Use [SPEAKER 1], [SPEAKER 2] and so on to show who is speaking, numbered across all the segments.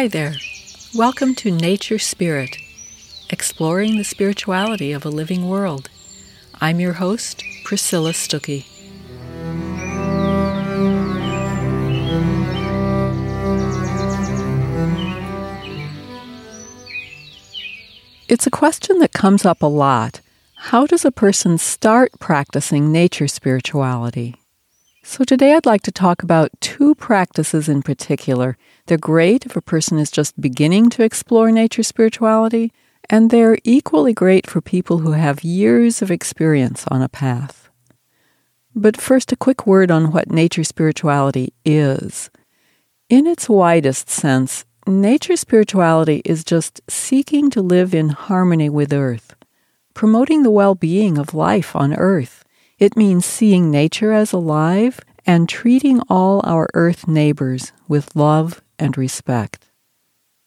[SPEAKER 1] Hi there. Welcome to Nature Spirit, exploring the spirituality of a living world. I'm your host, Priscilla Stuckey. It's a question that comes up a lot. How does a person start practicing nature spirituality? So, today I'd like to talk about two practices in particular. They're great if a person is just beginning to explore nature spirituality, and they're equally great for people who have years of experience on a path. But first, a quick word on what nature spirituality is. In its widest sense, nature spirituality is just seeking to live in harmony with Earth, promoting the well being of life on Earth. It means seeing nature as alive and treating all our Earth neighbors with love and respect.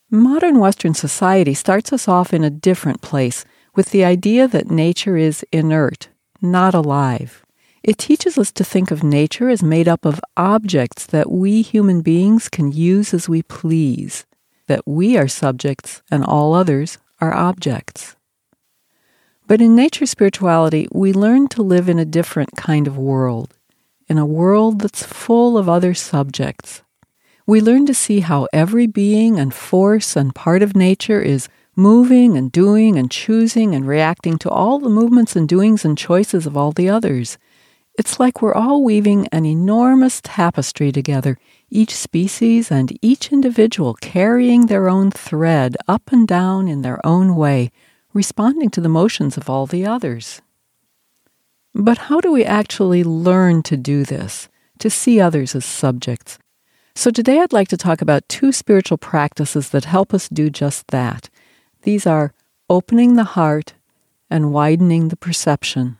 [SPEAKER 1] Modern Western society starts us off in a different place with the idea that nature is inert, not alive. It teaches us to think of nature as made up of objects that we human beings can use as we please, that we are subjects and all others are objects. But in nature spirituality, we learn to live in a different kind of world, in a world that's full of other subjects. We learn to see how every being and force and part of nature is moving and doing and choosing and reacting to all the movements and doings and choices of all the others it's like we're all weaving an enormous tapestry together, each species and each individual carrying their own thread up and down in their own way, responding to the motions of all the others. But how do we actually learn to do this, to see others as subjects? So today I'd like to talk about two spiritual practices that help us do just that. These are opening the heart and widening the perception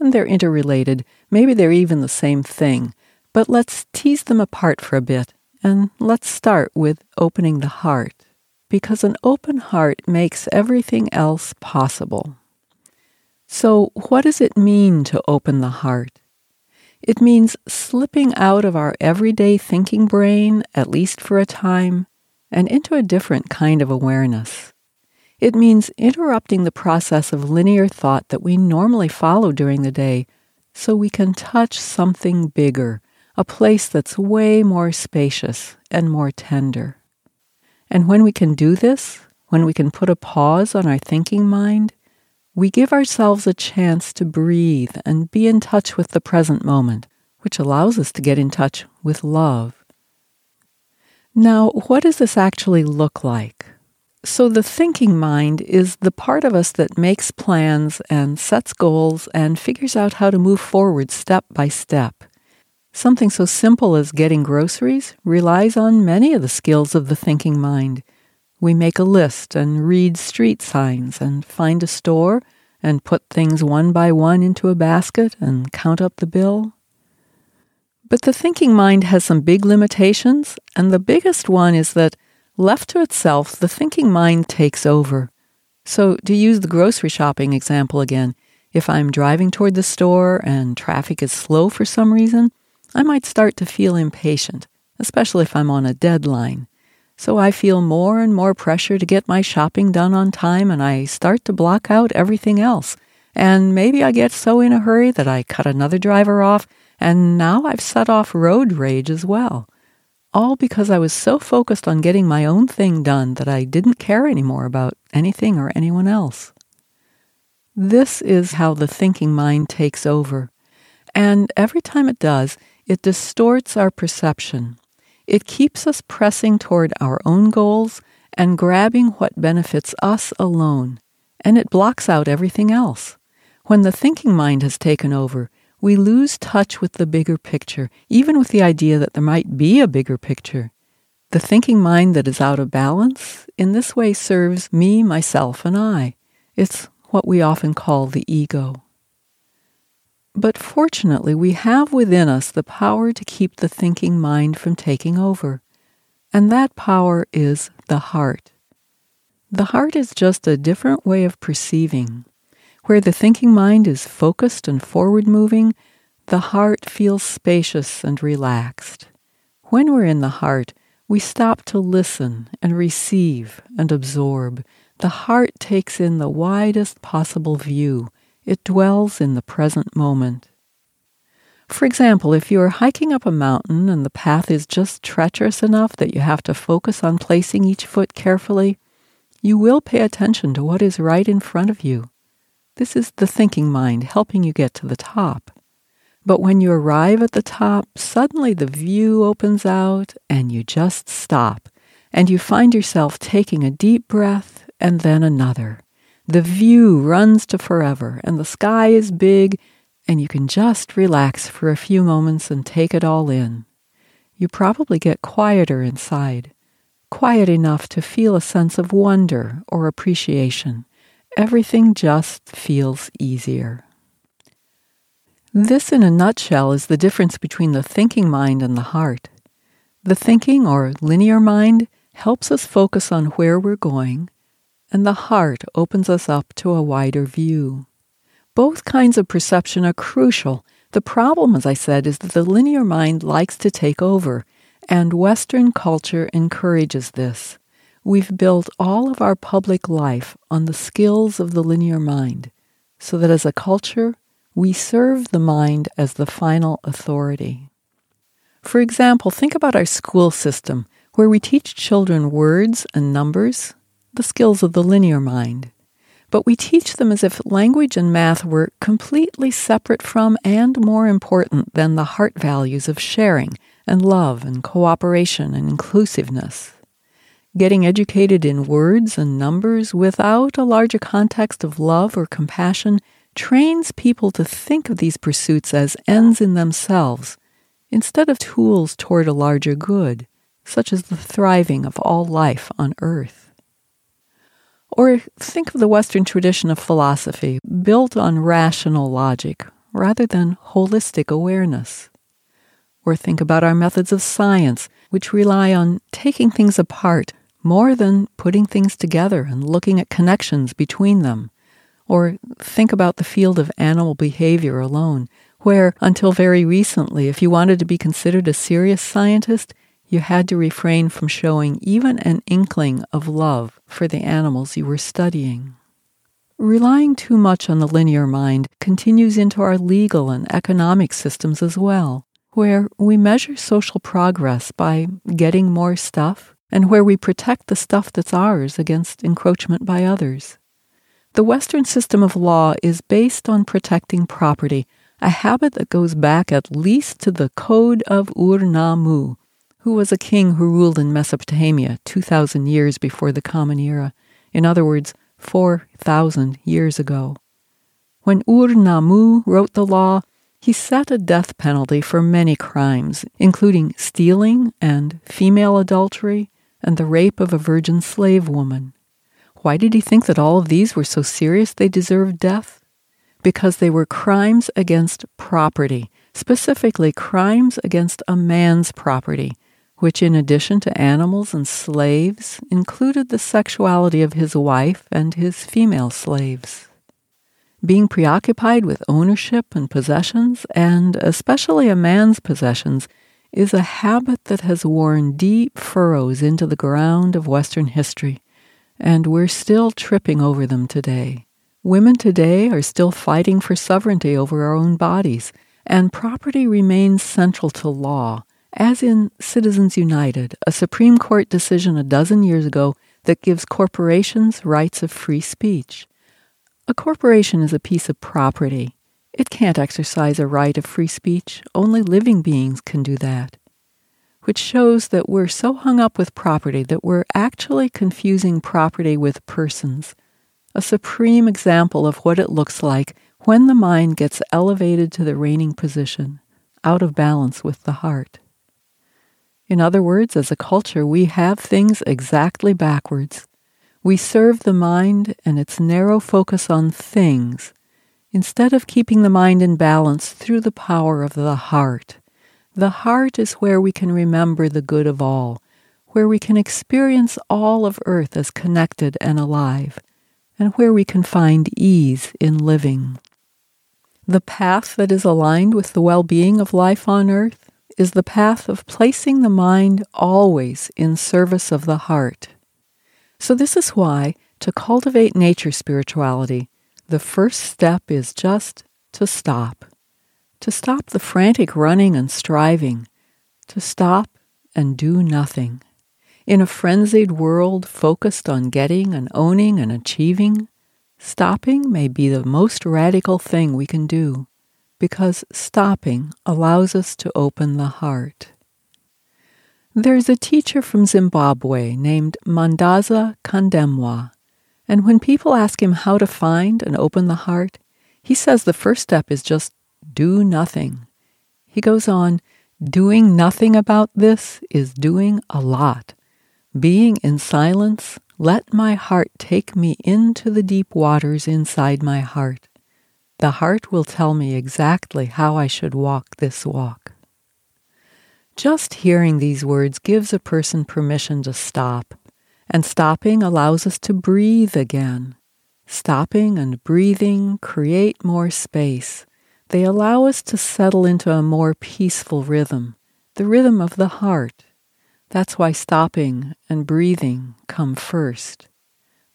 [SPEAKER 1] and they're interrelated. Maybe they're even the same thing. But let's tease them apart for a bit, and let's start with opening the heart, because an open heart makes everything else possible. So, what does it mean to open the heart? It means slipping out of our everyday thinking brain, at least for a time, and into a different kind of awareness. It means interrupting the process of linear thought that we normally follow during the day so we can touch something bigger, a place that's way more spacious and more tender. And when we can do this, when we can put a pause on our thinking mind, we give ourselves a chance to breathe and be in touch with the present moment, which allows us to get in touch with love. Now, what does this actually look like? So, the thinking mind is the part of us that makes plans and sets goals and figures out how to move forward step by step. Something so simple as getting groceries relies on many of the skills of the thinking mind. We make a list and read street signs and find a store and put things one by one into a basket and count up the bill. But the thinking mind has some big limitations, and the biggest one is that Left to itself, the thinking mind takes over. So, to use the grocery shopping example again, if I'm driving toward the store and traffic is slow for some reason, I might start to feel impatient, especially if I'm on a deadline. So I feel more and more pressure to get my shopping done on time and I start to block out everything else. And maybe I get so in a hurry that I cut another driver off, and now I've set off road rage as well all because I was so focused on getting my own thing done that I didn't care anymore about anything or anyone else. This is how the thinking mind takes over. And every time it does, it distorts our perception. It keeps us pressing toward our own goals and grabbing what benefits us alone, and it blocks out everything else. When the thinking mind has taken over, we lose touch with the bigger picture, even with the idea that there might be a bigger picture. The thinking mind that is out of balance in this way serves me, myself, and I. It's what we often call the ego. But fortunately, we have within us the power to keep the thinking mind from taking over. And that power is the heart. The heart is just a different way of perceiving, where the thinking mind is focused and forward moving, the heart feels spacious and relaxed. When we're in the heart, We stop to listen and receive and absorb. The heart takes in the widest possible view. It dwells in the present moment. For example, if you're hiking up a mountain and the path is just treacherous enough that you have to focus on placing each foot carefully, you will pay attention to what is right in front of you. This is the thinking mind helping you get to the top. But when you arrive at the top, suddenly the view opens out and you just stop, and you find yourself taking a deep breath and then another. The view runs to forever, and the sky is big and you can just relax for a few moments and take it all in. You probably get quieter inside, quiet enough to feel a sense of wonder or appreciation. Everything just feels easier. This, in a nutshell, is the difference between the thinking mind and the heart. The thinking or linear mind helps us focus on where we're going, and the heart opens us up to a wider view. Both kinds of perception are crucial. The problem, as I said, is that the linear mind likes to take over, and Western culture encourages this. We've built all of our public life on the skills of the linear mind, so that as a culture, we serve the mind as the final authority. For example, think about our school system, where we teach children words and numbers, the skills of the linear mind but we teach them as if language and math were completely separate from and more important than the heart values of sharing and love and cooperation and inclusiveness. Getting educated in words and numbers without a larger context of love or compassion trains people to think of these pursuits as ends in themselves instead of tools toward a larger good, such as the thriving of all life on earth. Or think of the Western tradition of philosophy built on rational logic rather than holistic awareness. Or think about our methods of science, which rely on taking things apart more than putting things together and looking at connections between them. Or think about the field of animal behavior alone, where, until very recently, if you wanted to be considered a serious scientist, you had to refrain from showing even an inkling of love for the animals you were studying. Relying too much on the linear mind continues into our legal and economic systems as well, where we measure social progress by getting more stuff and where we protect the stuff that's ours against encroachment by others. The Western system of law is based on protecting property, a habit that goes back at least to the Code of Ur-Nammu, who was a king who ruled in Mesopotamia 2,000 years before the Common Era, in other words, 4,000 years ago. When Ur-Nammu wrote the law, he set a death penalty for many crimes, including stealing and female adultery and the rape of a virgin slave woman. Why did he think that all of these were so serious they deserved death? Because they were crimes against property, specifically crimes against a man's property, which, in addition to animals and slaves, included the sexuality of his wife and his female slaves. Being preoccupied with ownership and possessions, and especially a man's possessions, is a habit that has worn deep furrows into the ground of Western history, and we're still tripping over them today. Women today are still fighting for sovereignty over our own bodies, and property remains central to law as in Citizens United, a Supreme Court decision a dozen years ago that gives corporations rights of free speech. A corporation is a piece of property. It can't exercise a right of free speech. Only living beings can do that. Which shows that we're so hung up with property that we're actually confusing property with persons. A supreme example of what it looks like when the mind gets elevated to the reigning position, out of balance with the heart. In other words, as a culture, we have things exactly backwards. We serve the mind and its narrow focus on things instead of keeping the mind in balance through the power of the heart. The heart is where we can remember the good of all, where we can experience all of earth as connected and alive, and where we can find ease in living. The path that is aligned with the well being of life on earth is the path of placing the mind always in service of the heart. So, this is why, to cultivate nature spirituality, the first step is just to stop. To stop the frantic running and striving. To stop and do nothing. In a frenzied world focused on getting and owning and achieving, stopping may be the most radical thing we can do because stopping allows us to open the heart. There's a teacher from Zimbabwe named Mandaza Kandemwa, and when people ask him how to find and open the heart, he says the first step is just do nothing. He goes on, doing nothing about this is doing a lot. Being in silence, let my heart take me into the deep waters inside my heart. The heart will tell me exactly how I should walk this walk. Just hearing these words gives a person permission to stop, and stopping allows us to breathe again. Stopping and breathing create more space. They allow us to settle into a more peaceful rhythm, the rhythm of the heart. That's why stopping and breathing come first.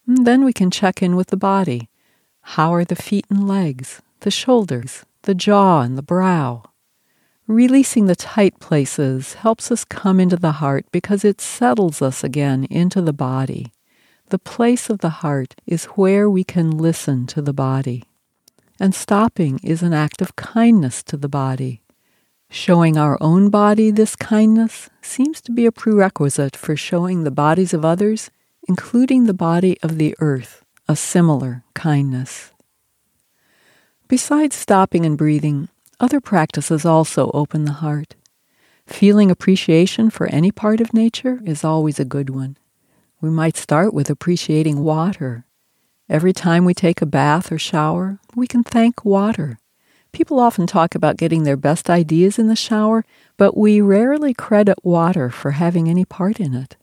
[SPEAKER 1] And then we can check in with the body. How are the feet and legs, the shoulders, the jaw, and the brow? Releasing the tight places helps us come into the heart because it settles us again into the body. The place of the heart is where we can listen to the body. And stopping is an act of kindness to the body. Showing our own body this kindness seems to be a prerequisite for showing the bodies of others, including the body of the earth, a similar kindness. Besides stopping and breathing, other practices also open the heart. Feeling appreciation for any part of nature is always a good one. We might start with appreciating water. Every time we take a bath or shower, we can thank water. People often talk about getting their best ideas in the shower, but we rarely credit water for having any part in it.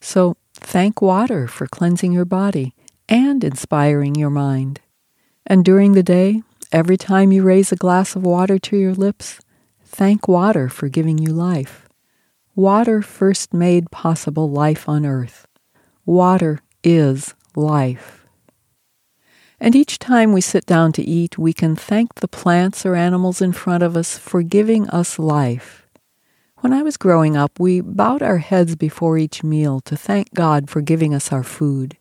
[SPEAKER 1] So thank water for cleansing your body and inspiring your mind. And during the day, every time you raise a glass of water to your lips, thank water for giving you life. Water first made possible life on earth. Water is life. And each time we sit down to eat, we can thank the plants or animals in front of us for giving us life. When I was growing up, we bowed our heads before each meal to thank God for giving us our food.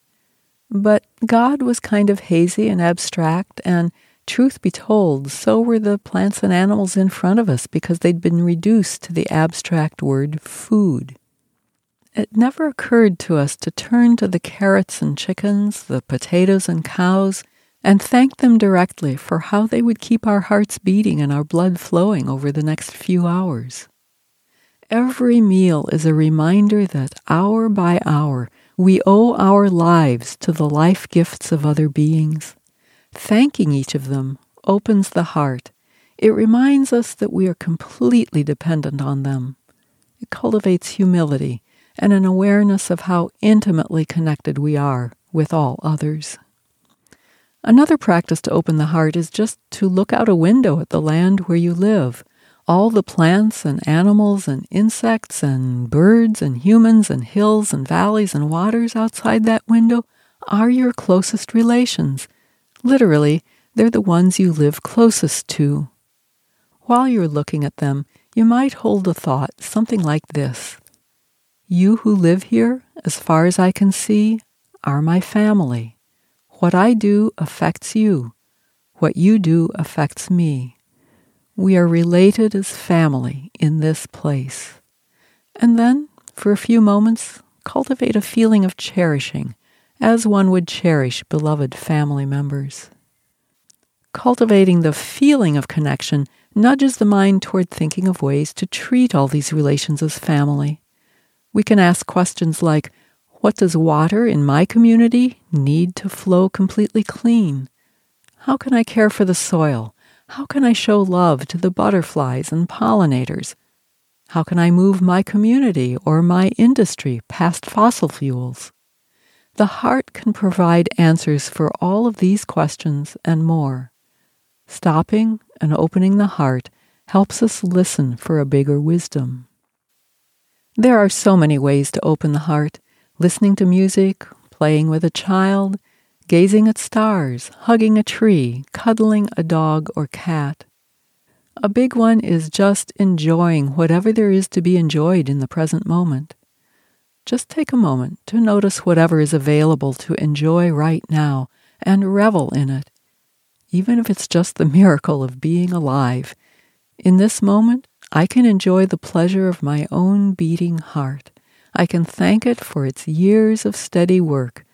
[SPEAKER 1] But God was kind of hazy and abstract, and truth be told, so were the plants and animals in front of us because they'd been reduced to the abstract word food. It never occurred to us to turn to the carrots and chickens, the potatoes and cows, and thank them directly for how they would keep our hearts beating and our blood flowing over the next few hours. Every meal is a reminder that hour by hour we owe our lives to the life gifts of other beings. Thanking each of them opens the heart. It reminds us that we are completely dependent on them. It cultivates humility and an awareness of how intimately connected we are with all others. Another practice to open the heart is just to look out a window at the land where you live. All the plants and animals and insects and birds and humans and hills and valleys and waters outside that window are your closest relations. Literally, they're the ones you live closest to. While you're looking at them, you might hold a thought, something like this you who live here, as far as I can see, are my family. What I do affects you. What you do affects me. We are related as family in this place. And then, for a few moments, cultivate a feeling of cherishing, as one would cherish beloved family members. Cultivating the feeling of connection nudges the mind toward thinking of ways to treat all these relations as family. We can ask questions like What does water in my community need to flow completely clean? How can I care for the soil? How can I show love to the butterflies and pollinators? How can I move my community or my industry past fossil fuels? The heart can provide answers for all of these questions and more. Stopping and opening the heart helps us listen for a bigger wisdom. There are so many ways to open the heart listening to music, playing with a child, gazing at stars, hugging a tree, cuddling a dog or cat. A big one is just enjoying whatever there is to be enjoyed in the present moment. Just take a moment to notice whatever is available to enjoy right now and revel in it, even if it's just the miracle of being alive. In this moment, I can enjoy the pleasure of my own beating heart. I can thank it for its years of steady work,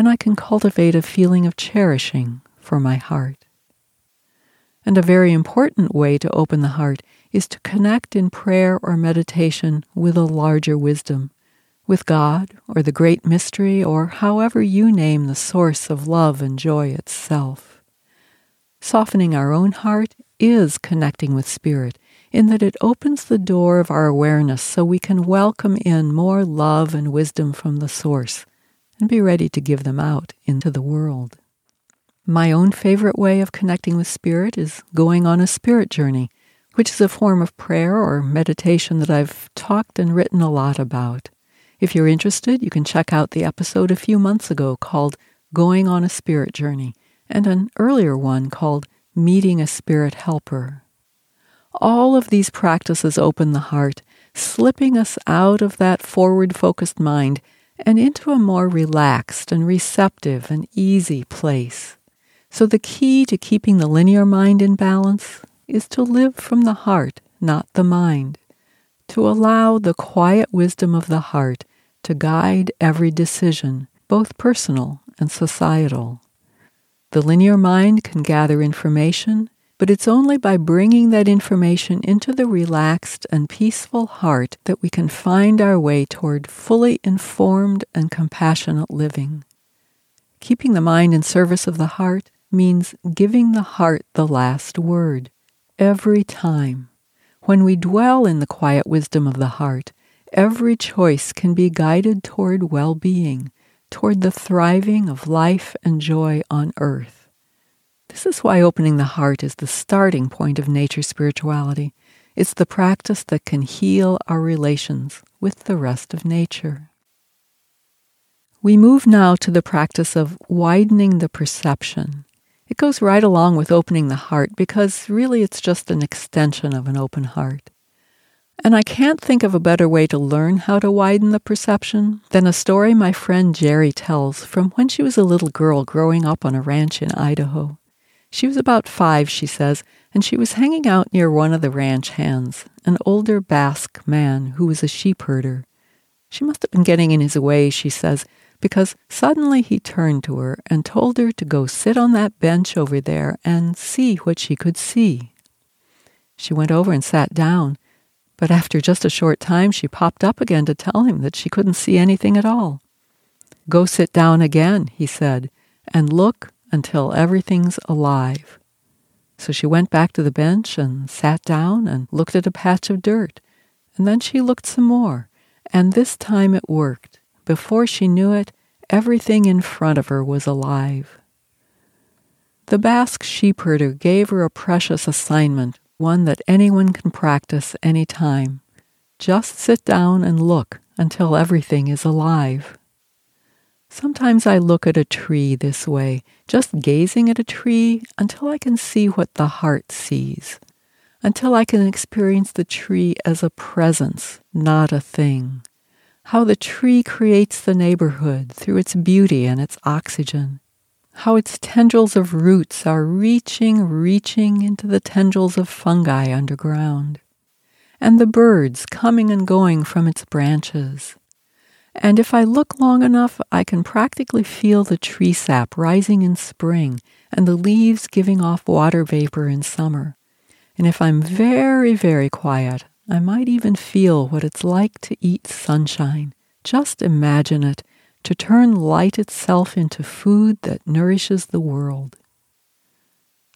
[SPEAKER 1] and I can cultivate a feeling of cherishing for my heart. And a very important way to open the heart is to connect in prayer or meditation with a larger wisdom, with God or the great mystery or however you name the source of love and joy itself. Softening our own heart is connecting with Spirit in that it opens the door of our awareness so we can welcome in more love and wisdom from the source and be ready to give them out into the world. My own favorite way of connecting with Spirit is going on a spirit journey, which is a form of prayer or meditation that I've talked and written a lot about. If you're interested, you can check out the episode a few months ago called Going on a Spirit Journey and an earlier one called Meeting a Spirit Helper. All of these practices open the heart, slipping us out of that forward focused mind and into a more relaxed and receptive and easy place. So, the key to keeping the linear mind in balance is to live from the heart, not the mind, to allow the quiet wisdom of the heart to guide every decision, both personal and societal. The linear mind can gather information but it's only by bringing that information into the relaxed and peaceful heart that we can find our way toward fully informed and compassionate living. Keeping the mind in service of the heart means giving the heart the last word every time. When we dwell in the quiet wisdom of the heart, every choice can be guided toward well being, toward the thriving of life and joy on earth. This is why opening the heart is the starting point of nature spirituality. It's the practice that can heal our relations with the rest of nature. We move now to the practice of widening the perception. It goes right along with opening the heart because really it's just an extension of an open heart. And I can't think of a better way to learn how to widen the perception than a story my friend Jerry tells from when she was a little girl growing up on a ranch in Idaho. She was about five, she says, and she was hanging out near one of the ranch hands, an older Basque man who was a sheep herder. She must have been getting in his way, she says, because suddenly he turned to her and told her to go sit on that bench over there and see what she could see. She went over and sat down, but after just a short time she popped up again to tell him that she couldn't see anything at all. Go sit down again, he said, and look until everything's alive. So she went back to the bench and sat down and looked at a patch of dirt. And then she looked some more. And this time it worked. Before she knew it, everything in front of her was alive. The Basque sheepherder gave her a precious assignment, one that anyone can practice any time. Just sit down and look until everything is alive. Sometimes I look at a tree this way, just gazing at a tree until I can see what the heart sees, until I can experience the tree as a presence, not a thing. How the tree creates the neighborhood through its beauty and its oxygen. How its tendrils of roots are reaching, reaching into the tendrils of fungi underground. And the birds coming and going from its branches and if I look long enough, I can practically feel the tree sap rising in spring and the leaves giving off water vapor in summer. And if I'm very, very quiet, I might even feel what it's like to eat sunshine. Just imagine it to turn light itself into food that nourishes the world.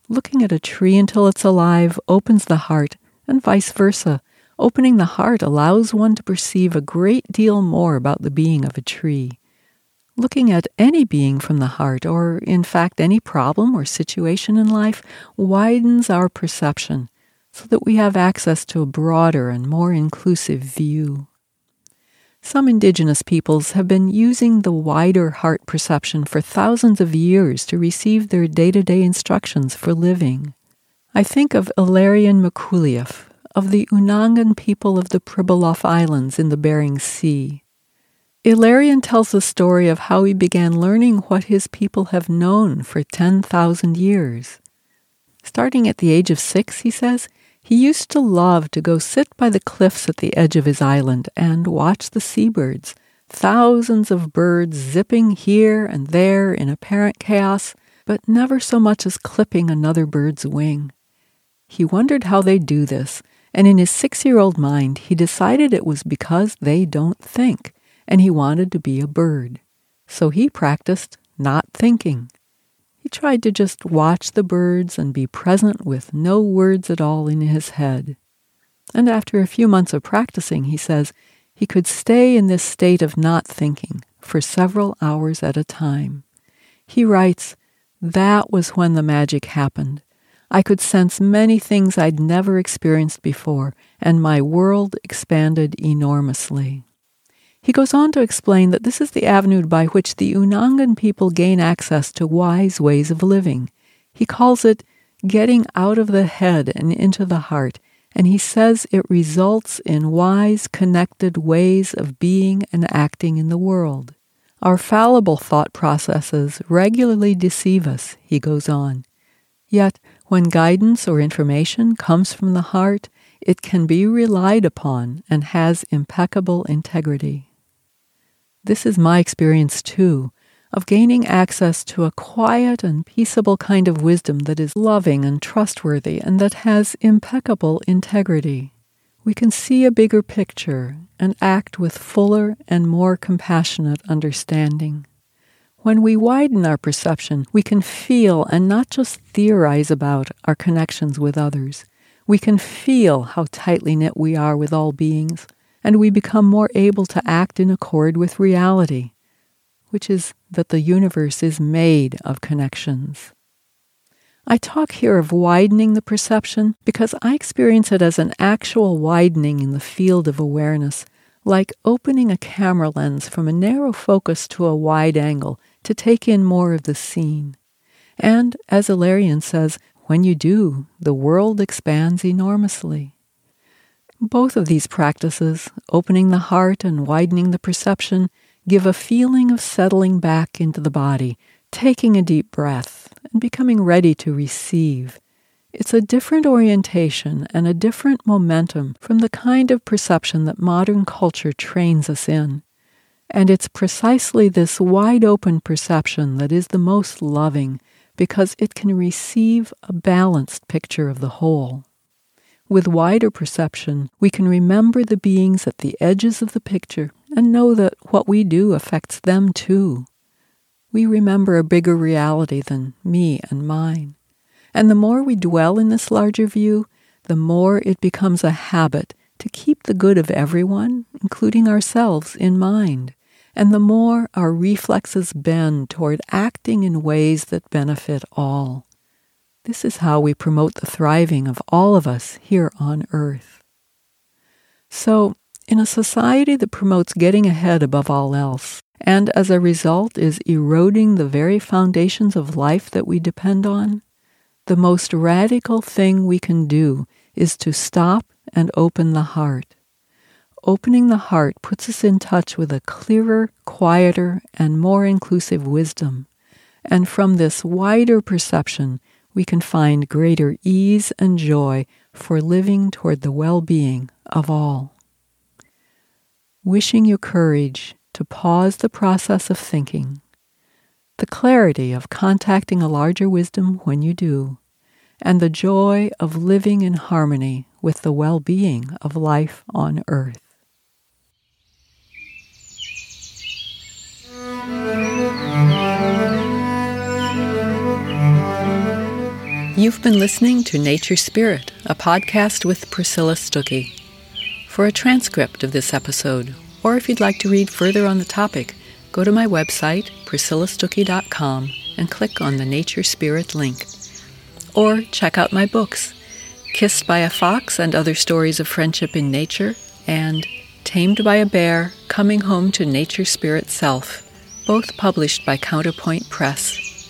[SPEAKER 1] Looking at a tree until it's alive opens the heart, and vice versa. Opening the heart allows one to perceive a great deal more about the being of a tree. Looking at any being from the heart, or in fact any problem or situation in life, widens our perception so that we have access to a broader and more inclusive view. Some indigenous peoples have been using the wider heart perception for thousands of years to receive their day to day instructions for living. I think of Ilarion Merculieff, of the Unangan people of the Pribilof Islands in the Bering Sea. Ilarion tells the story of how he began learning what his people have known for 10,000 years. Starting at the age of six, he says, he used to love to go sit by the cliffs at the edge of his island and watch the seabirds, thousands of birds zipping here and there in apparent chaos, but never so much as clipping another bird's wing. He wondered how they do this, and in his six year old mind, he decided it was because they don't think, and he wanted to be a bird. So he practiced not thinking. He tried to just watch the birds and be present with no words at all in his head. And after a few months of practicing, he says, he could stay in this state of not thinking for several hours at a time. He writes, That was when the magic happened. I could sense many things I'd never experienced before, and my world expanded enormously. He goes on to explain that this is the avenue by which the Unangan people gain access to wise ways of living. He calls it getting out of the head and into the heart, and he says it results in wise, connected ways of being and acting in the world. Our fallible thought processes regularly deceive us, he goes on. Yet, when guidance or information comes from the heart, it can be relied upon and has impeccable integrity. This is my experience too, of gaining access to a quiet and peaceable kind of wisdom that is loving and trustworthy and that has impeccable integrity. We can see a bigger picture and act with fuller and more compassionate understanding. When we widen our perception, we can feel and not just theorize about our connections with others. We can feel how tightly knit we are with all beings and we become more able to act in accord with reality, which is that the universe is made of connections. I talk here of widening the perception because I experience it as an actual widening in the field of awareness, like opening a camera lens from a narrow focus to a wide angle to take in more of the scene. And, as Ilarion says, when you do, the world expands enormously. Both of these practices, opening the heart and widening the perception, give a feeling of settling back into the body, taking a deep breath, and becoming ready to receive. It's a different orientation and a different momentum from the kind of perception that modern culture trains us in. And it's precisely this wide open perception that is the most loving because it can receive a balanced picture of the whole. With wider perception, we can remember the beings at the edges of the picture and know that what we do affects them too. We remember a bigger reality than me and mine. And the more we dwell in this larger view, the more it becomes a habit to keep the good of everyone, including ourselves, in mind, and the more our reflexes bend toward acting in ways that benefit all. This is how we promote the thriving of all of us here on earth. So, in a society that promotes getting ahead above all else, and as a result is eroding the very foundations of life that we depend on, the most radical thing we can do is to stop and open the heart. Opening the heart puts us in touch with a clearer, quieter, and more inclusive wisdom. And from this wider perception, we can find greater ease and joy for living toward the well being of all. Wishing you courage to pause the process of thinking, the clarity of contacting a larger wisdom when you do, and the joy of living in harmony with the well being of life on earth. You've been listening to Nature Spirit, a podcast with Priscilla Stuckey. For a transcript of this episode, or if you'd like to read further on the topic, go to my website, priscillastuckey.com, and click on the Nature Spirit link. Or check out my books. Kissed by a Fox and Other Stories of Friendship in Nature, and Tamed by a Bear Coming Home to Nature Spirit Self, both published by Counterpoint Press.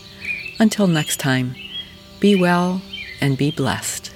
[SPEAKER 1] Until next time, be well and be blessed.